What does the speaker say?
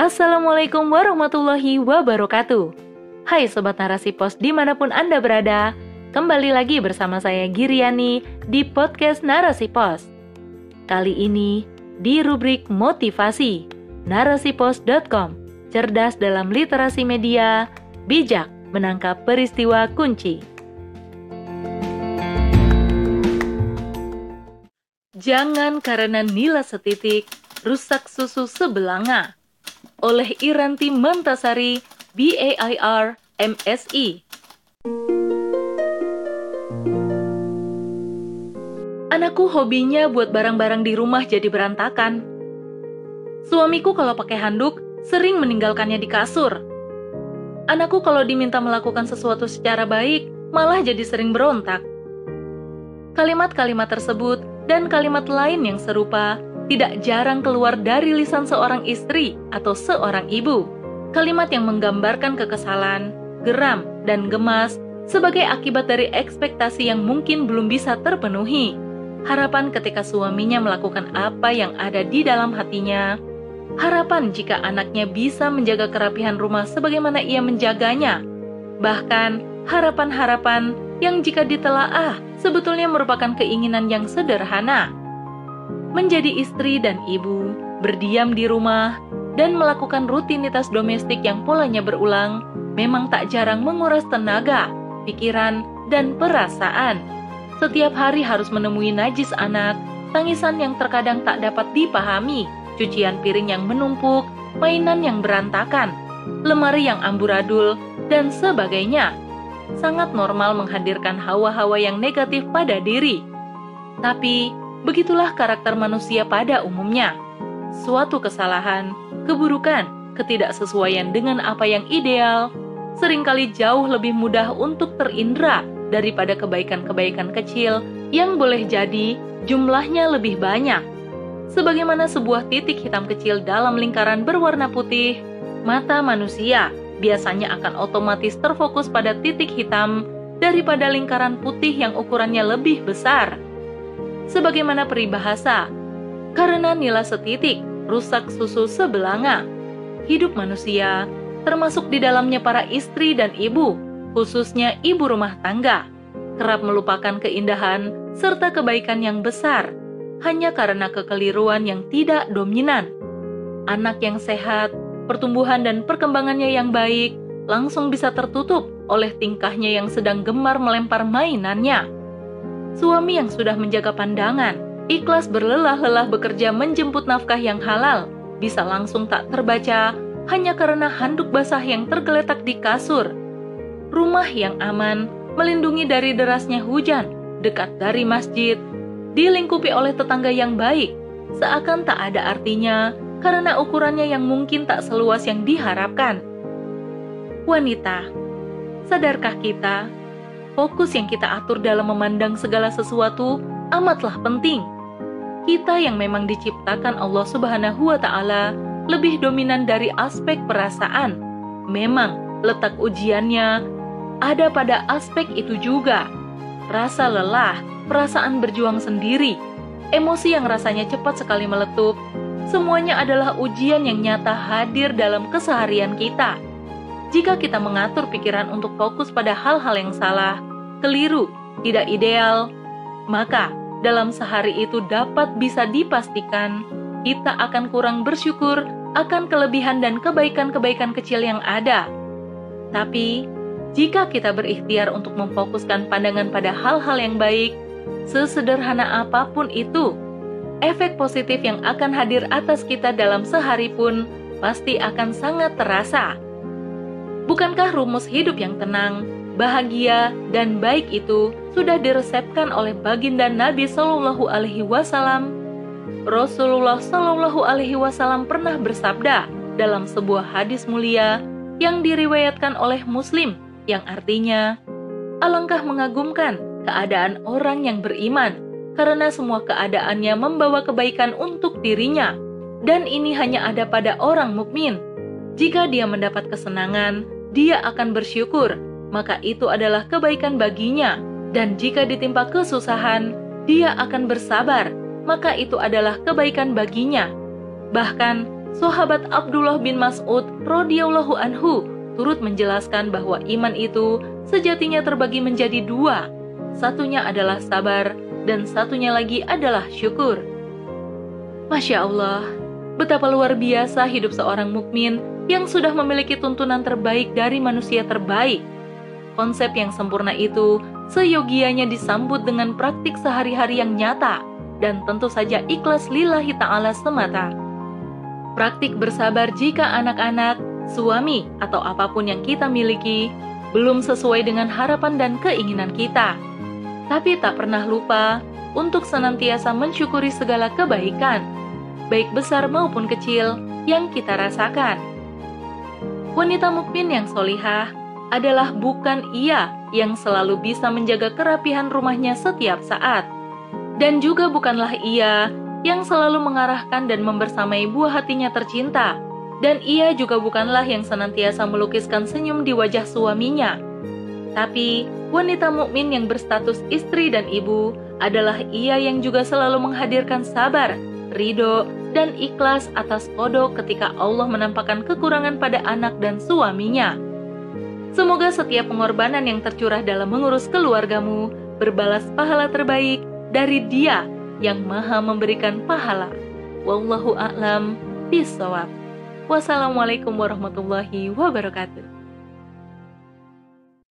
Assalamualaikum warahmatullahi wabarakatuh. Hai Sobat Narasi Pos di mana pun Anda berada, kembali lagi bersama saya Giriani di podcast Narasi Pos. Kali ini di rubrik motivasi, narasipos.com, cerdas dalam literasi media, bijak menangkap peristiwa kunci. Jangan karena nilai setitik, rusak susu sebelanga oleh Iranti Mentasari, BAIR, MSI. Anakku hobinya buat barang-barang di rumah jadi berantakan. Suamiku kalau pakai handuk sering meninggalkannya di kasur. Anakku kalau diminta melakukan sesuatu secara baik malah jadi sering berontak. Kalimat-kalimat tersebut dan kalimat lain yang serupa tidak jarang keluar dari lisan seorang istri atau seorang ibu. Kalimat yang menggambarkan kekesalan, geram, dan gemas sebagai akibat dari ekspektasi yang mungkin belum bisa terpenuhi. Harapan ketika suaminya melakukan apa yang ada di dalam hatinya. Harapan jika anaknya bisa menjaga kerapihan rumah sebagaimana ia menjaganya. Bahkan harapan-harapan yang jika ditelaah sebetulnya merupakan keinginan yang sederhana menjadi istri dan ibu, berdiam di rumah, dan melakukan rutinitas domestik yang polanya berulang, memang tak jarang menguras tenaga, pikiran, dan perasaan. Setiap hari harus menemui najis anak, tangisan yang terkadang tak dapat dipahami, cucian piring yang menumpuk, mainan yang berantakan, lemari yang amburadul, dan sebagainya. Sangat normal menghadirkan hawa-hawa yang negatif pada diri. Tapi, Begitulah karakter manusia pada umumnya. Suatu kesalahan, keburukan, ketidaksesuaian dengan apa yang ideal, sering kali jauh lebih mudah untuk terindra daripada kebaikan-kebaikan kecil yang boleh jadi jumlahnya lebih banyak. Sebagaimana sebuah titik hitam kecil dalam lingkaran berwarna putih, mata manusia biasanya akan otomatis terfokus pada titik hitam daripada lingkaran putih yang ukurannya lebih besar sebagaimana peribahasa, karena nilai setitik rusak susu sebelanga. Hidup manusia, termasuk di dalamnya para istri dan ibu, khususnya ibu rumah tangga, kerap melupakan keindahan serta kebaikan yang besar hanya karena kekeliruan yang tidak dominan. Anak yang sehat, pertumbuhan dan perkembangannya yang baik langsung bisa tertutup oleh tingkahnya yang sedang gemar melempar mainannya Suami yang sudah menjaga pandangan, ikhlas berlelah-lelah bekerja menjemput nafkah yang halal, bisa langsung tak terbaca hanya karena handuk basah yang tergeletak di kasur. Rumah yang aman, melindungi dari derasnya hujan, dekat dari masjid, dilingkupi oleh tetangga yang baik, seakan tak ada artinya karena ukurannya yang mungkin tak seluas yang diharapkan. Wanita, sadarkah kita fokus yang kita atur dalam memandang segala sesuatu amatlah penting. Kita yang memang diciptakan Allah Subhanahu wa Ta'ala lebih dominan dari aspek perasaan. Memang letak ujiannya ada pada aspek itu juga. Rasa lelah, perasaan berjuang sendiri, emosi yang rasanya cepat sekali meletup, semuanya adalah ujian yang nyata hadir dalam keseharian kita. Jika kita mengatur pikiran untuk fokus pada hal-hal yang salah, keliru, tidak ideal, maka dalam sehari itu dapat bisa dipastikan kita akan kurang bersyukur akan kelebihan dan kebaikan-kebaikan kecil yang ada. Tapi, jika kita berikhtiar untuk memfokuskan pandangan pada hal-hal yang baik, sesederhana apa pun itu, efek positif yang akan hadir atas kita dalam sehari pun pasti akan sangat terasa. Bukankah rumus hidup yang tenang, bahagia, dan baik itu sudah diresepkan oleh baginda Nabi Shallallahu Alaihi Wasallam? Rasulullah Shallallahu Alaihi Wasallam pernah bersabda dalam sebuah hadis mulia yang diriwayatkan oleh Muslim, yang artinya, alangkah mengagumkan keadaan orang yang beriman, karena semua keadaannya membawa kebaikan untuk dirinya, dan ini hanya ada pada orang mukmin. Jika dia mendapat kesenangan, dia akan bersyukur, maka itu adalah kebaikan baginya. Dan jika ditimpa kesusahan, dia akan bersabar, maka itu adalah kebaikan baginya. Bahkan, sahabat Abdullah bin Mas'ud radhiyallahu anhu turut menjelaskan bahwa iman itu sejatinya terbagi menjadi dua. Satunya adalah sabar dan satunya lagi adalah syukur. Masya Allah, betapa luar biasa hidup seorang mukmin yang sudah memiliki tuntunan terbaik dari manusia terbaik. Konsep yang sempurna itu seyogianya disambut dengan praktik sehari-hari yang nyata dan tentu saja ikhlas lillahi ta'ala semata. Praktik bersabar jika anak-anak, suami, atau apa pun yang kita miliki belum sesuai dengan harapan dan keinginan kita. Tapi tak pernah lupa untuk senantiasa mensyukuri segala kebaikan, baik besar maupun kecil, yang kita rasakan. Wanita mukmin yang solihah adalah bukan ia yang selalu bisa menjaga kerapihan rumahnya setiap saat, dan juga bukanlah ia yang selalu mengarahkan dan membersamai buah hatinya tercinta, dan ia juga bukanlah yang senantiasa melukiskan senyum di wajah suaminya. Tapi wanita mukmin yang berstatus istri dan ibu adalah ia yang juga selalu menghadirkan sabar, ridho, dan ikhlas atas kodok ketika Allah menampakkan kekurangan pada anak dan suaminya. Semoga setiap pengorbanan yang tercurah dalam mengurus keluargamu berbalas pahala terbaik dari Dia yang Maha memberikan pahala. Wallahu a'lam bishawab. Wassalamualaikum warahmatullahi wabarakatuh.